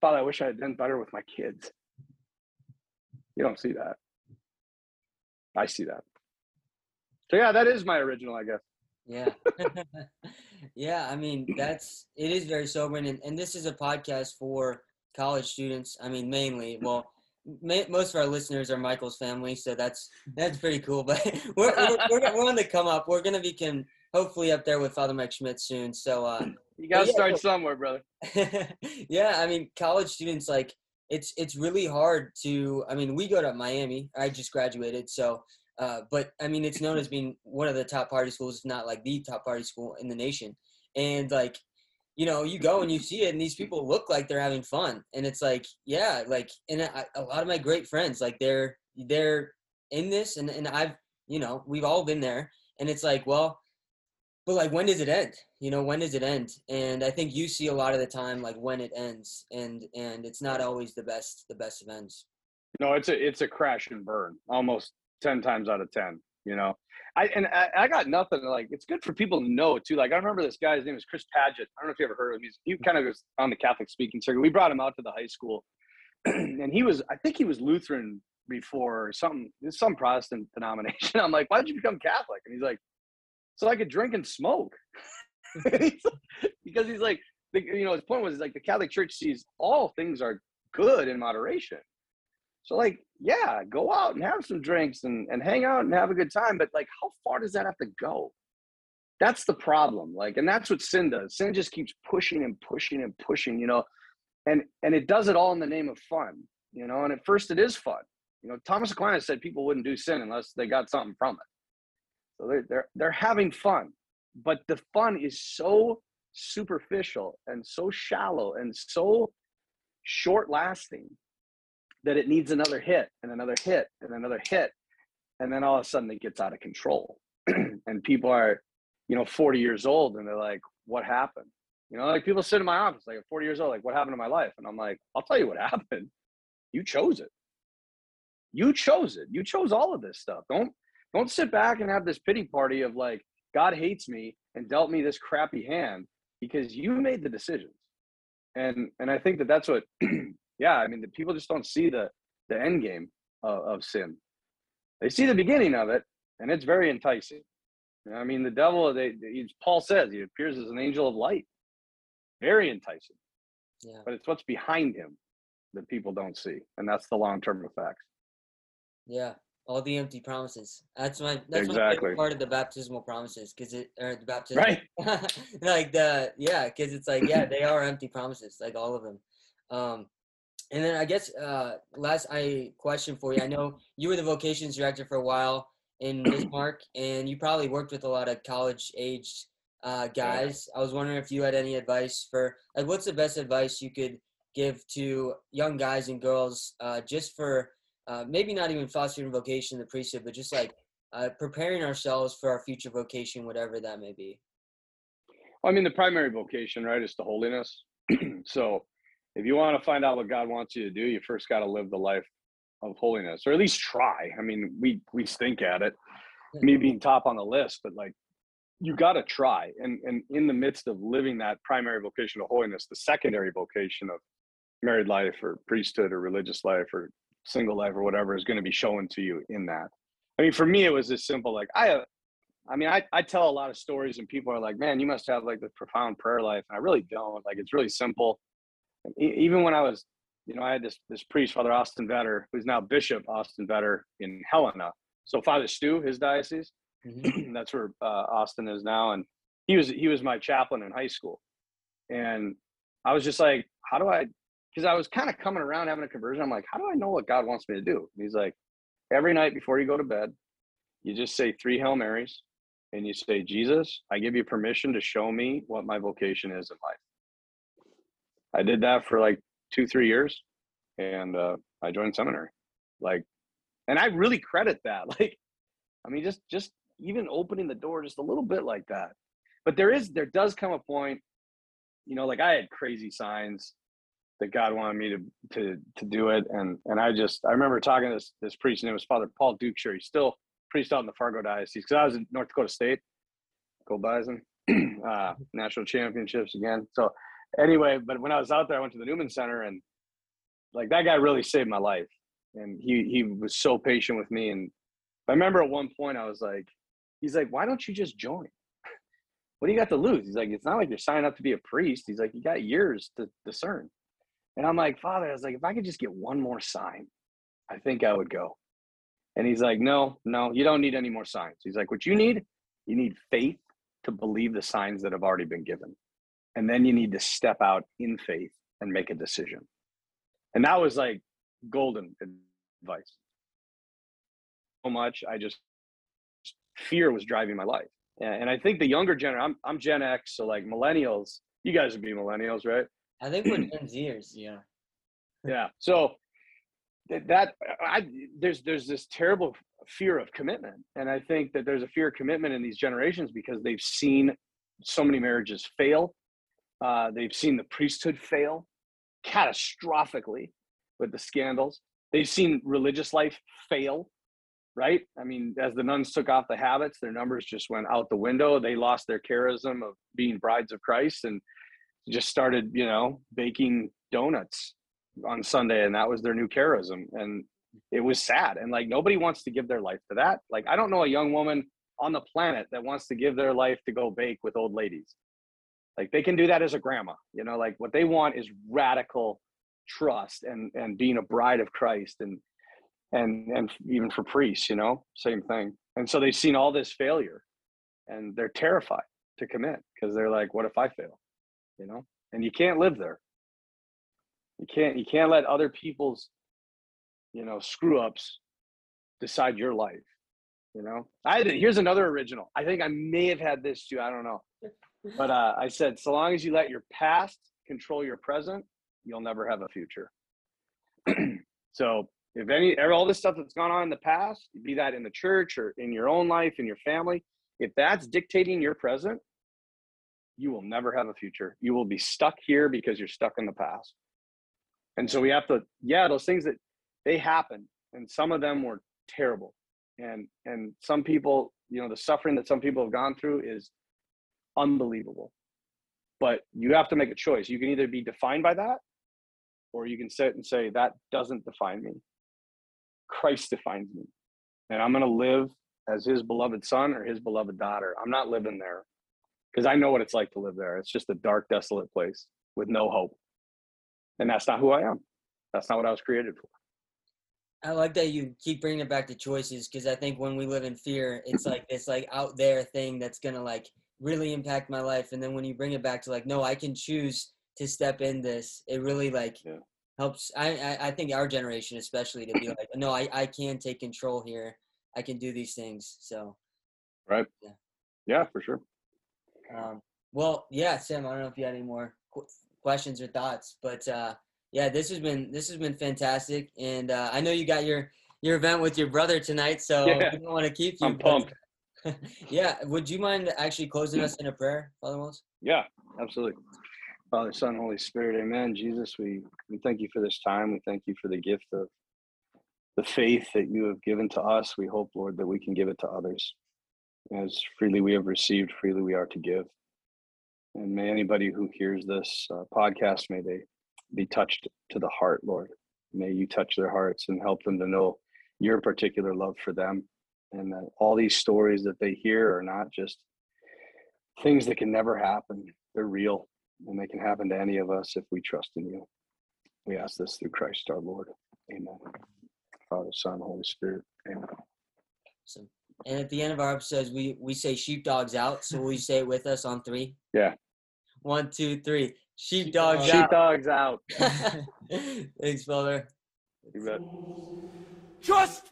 Father, I wish I had done better with my kids. You don't see that. I see that. So yeah, that is my original, I guess. Yeah. yeah, I mean, that's it is very sobering and, and this is a podcast for college students. I mean, mainly. Well, ma- most of our listeners are Michael's family, so that's that's pretty cool. But we're we're, we're, we're on the come up. We're gonna be can hopefully up there with Father Mike Schmitz soon. So uh, You got to yeah, start somewhere, brother. yeah, I mean, college students like it's it's really hard to. I mean, we go to Miami. I just graduated, so. Uh, but I mean, it's known as being one of the top party schools, if not like the top party school in the nation. And like, you know, you go and you see it, and these people look like they're having fun, and it's like, yeah, like, and I, a lot of my great friends, like, they're they're in this, and and I've, you know, we've all been there, and it's like, well, but like when does it end? You know when does it end? And i think you see a lot of the time like when it ends. And and it's not always the best the best of ends. No, it's a it's a crash and burn almost ten times out of ten. You know, I and I, I got nothing. Like it's good for people to know too. Like I remember this guy's name is Chris Padgett. I don't know if you ever heard of him. He's, he kind of was on the Catholic speaking circuit. We brought him out to the high school, and he was I think he was Lutheran before or something. Some Protestant denomination. I'm like, why did you become Catholic? And he's like, so I could drink and smoke. Because he's like, the, you know, his point was like the Catholic Church sees all things are good in moderation. So like, yeah, go out and have some drinks and, and hang out and have a good time. But like, how far does that have to go? That's the problem. Like, and that's what sin does. Sin just keeps pushing and pushing and pushing, you know, and and it does it all in the name of fun, you know. And at first, it is fun. You know, Thomas Aquinas said people wouldn't do sin unless they got something from it. So they're they're they're having fun, but the fun is so superficial and so shallow and so short lasting that it needs another hit and another hit and another hit and then all of a sudden it gets out of control. And people are you know 40 years old and they're like what happened? You know like people sit in my office like at 40 years old like what happened to my life? And i'm like i'll tell you what happened. You chose it. You chose it. You chose all of this stuff. Don't don't sit back and have this pity party of like god hates me and dealt me this crappy hand because you made the decisions. And and i think that that's what yeah i mean the people just don't see the the end game of, of sin. They see the beginning of it and it's very enticing. I mean the devil they, he, paul says he appears as an angel of light. Very enticing. Yeah. But it's what's behind him that people don't see and that's the long-term effects. Yeah all the empty promises. That's my that's my Exactly. favorite part of the baptismal promises because it or the baptism. Right. Like the yeah because it's like yeah they are empty promises like all of them. Um and then i guess uh last i question for you. I know you were the vocations director for a while in bismarck and you probably worked with a lot of college aged uh guys. I was wondering if you had any advice for like what's the best advice you could give to young guys and girls uh just for uh maybe not even fostering vocation the priesthood but just like uh, preparing ourselves for our future vocation whatever that may be? Well, I mean, the primary vocation, right, is to holiness. so, if you want to find out what God wants you to do, you first got to live the life of holiness, or at least try. I mean, we we stink at it, me being top on the list, but like, you got to try. And and in the midst of living that primary vocation of holiness, the secondary vocation of married life or priesthood or religious life or single life or whatever is going to be shown to you in that. I mean, for me, it was as simple. Like I I mean, I, I tell a lot of stories and people are like, man, you must have like this profound prayer life. And I really don't. Like, it's really simple. Even when I was, you know, I had this, this priest, Father Austin Vetter, who's now Bishop Austin Vetter in Helena. So Father Stu, his diocese, Mhm. that's where uh, Austin is now. And he was, he was my chaplain in high school. And I was just like, how do I, because I was kind of coming around having a conversion. I'm like, how do I know what God wants me to do? And he's like, every night before you go to bed, you just say three Hail Marys and you say, Jesus, I give you permission to show me what my vocation is in life. I did that for like two, three years and uh, I joined seminary. Like, and I really credit that. Like, I mean, just, just even opening the door just a little bit like that. But there is, there does come a point, you know, like I had crazy signs that God wanted me to, to, to do it. And, and I just, I remember talking to this, this priest and it was Father Paul Duchschere. He's still priest out in the Fargo diocese because I was in North Dakota State, Go Bison, uh, national championships again. So anyway, but when I was out there, I went to the Newman Center and like that guy really saved my life. And he he was so patient with me. And I remember at one point I was like, he's like, why don't you just join? What do you got to lose? He's like, it's not like you're signing up to be a priest. He's like, you got years to discern. And I'm like, Father, I was like, if I could just get one more sign, I think I would go. And he's like, No, no, you don't need any more signs. He's like, What you need, you need faith to believe the signs that have already been given. And then you need to step out in faith and make a decision. And that was like golden advice. So much, I just, fear was driving my life. And I think the younger generation, I'm, I'm Gen X, so like millennials, you guys would be millennials, right? I think we're Gen Zers. Yeah. Yeah. So that, that I there's there's this terrible fear of commitment, and I think that there's a fear of commitment in these generations because they've seen so many marriages fail. Uh, they've seen the priesthood fail catastrophically with the scandals. They've seen religious life fail, right? I mean, as the nuns took off the habits, their numbers just went out the window. They lost their charism of being brides of Christ and just started, you know, baking donuts on Sunday, and that was their new charism. And it was sad. And like nobody wants to give their life to that. Like I don't know a young woman on the planet that wants to give their life to go bake with old ladies. Like they can do that as a grandma, you know, like what they want is radical trust and and being a bride of Christ and and and even for priests, you know, same thing. And so they've seen all this failure and they're terrified to commit because they're like, what if I fail? You know? And you can't live there. You can't you can't let other people's you know screw ups decide your life. You know, I here's another original. I think I may have had this too. I don't know, but uh, I said so long as you let your past control your present, you'll never have a future. so if any all this stuff that's gone on in the past, be that in the church or in your own life, in your family, if that's dictating your present, you will never have a future. You will be stuck here because you're stuck in the past. And so we have to, yeah, those things that they happen, and some of them were terrible. And and some people, you know, the suffering that some people have gone through is unbelievable. But you have to make a choice. You can either be defined by that, or you can sit and say, that doesn't define me. Christ defines me. And I'm going to live as his beloved son or his beloved daughter. I'm not living there because I know what it's like to live there. It's just a dark, desolate place with no hope and that's not who I am. That's not what I was created for. I like that you keep bringing it back to choices because I think when we live in fear, it's like this like out there thing that's gonna like really impact my life, and then when you bring it back to like, no, I can choose to step in this. It really like yeah. helps. I, I I think our generation especially to be like, no, I I can take control here. I can do these things. So. Right. Yeah. Yeah, for sure. Um, well, yeah, Sam. I don't know if you had any more questions or thoughts. But uh, yeah, this has been this has been fantastic, and uh, I know you got your your event with your brother tonight, so yeah. we don't want to keep you. I'm pumped. yeah, would you mind actually closing us in a prayer, Father Mose? Yeah, absolutely. Father, Son, Holy Spirit, Amen. Jesus, we we thank you for this time. We thank you for the gift of the faith that you have given to us. We hope, Lord, that we can give it to others. As freely we have received, freely we are to give. And may anybody who hears this uh, podcast, may they be touched to the heart, Lord. May you touch their hearts and help them to know your particular love for them. And that all these stories that they hear are not just things that can never happen, they're real and they can happen to any of us if we trust in you. We ask this through Christ our Lord. Amen. Father, Son, Holy Spirit. Amen. Awesome. And at the end of our episodes, we we say sheepdogs out. So will you say it with us on three? Yeah. One, two, three. Sheepdogs Sheep out. Sheepdogs out. Thanks, brother. You bet. Trust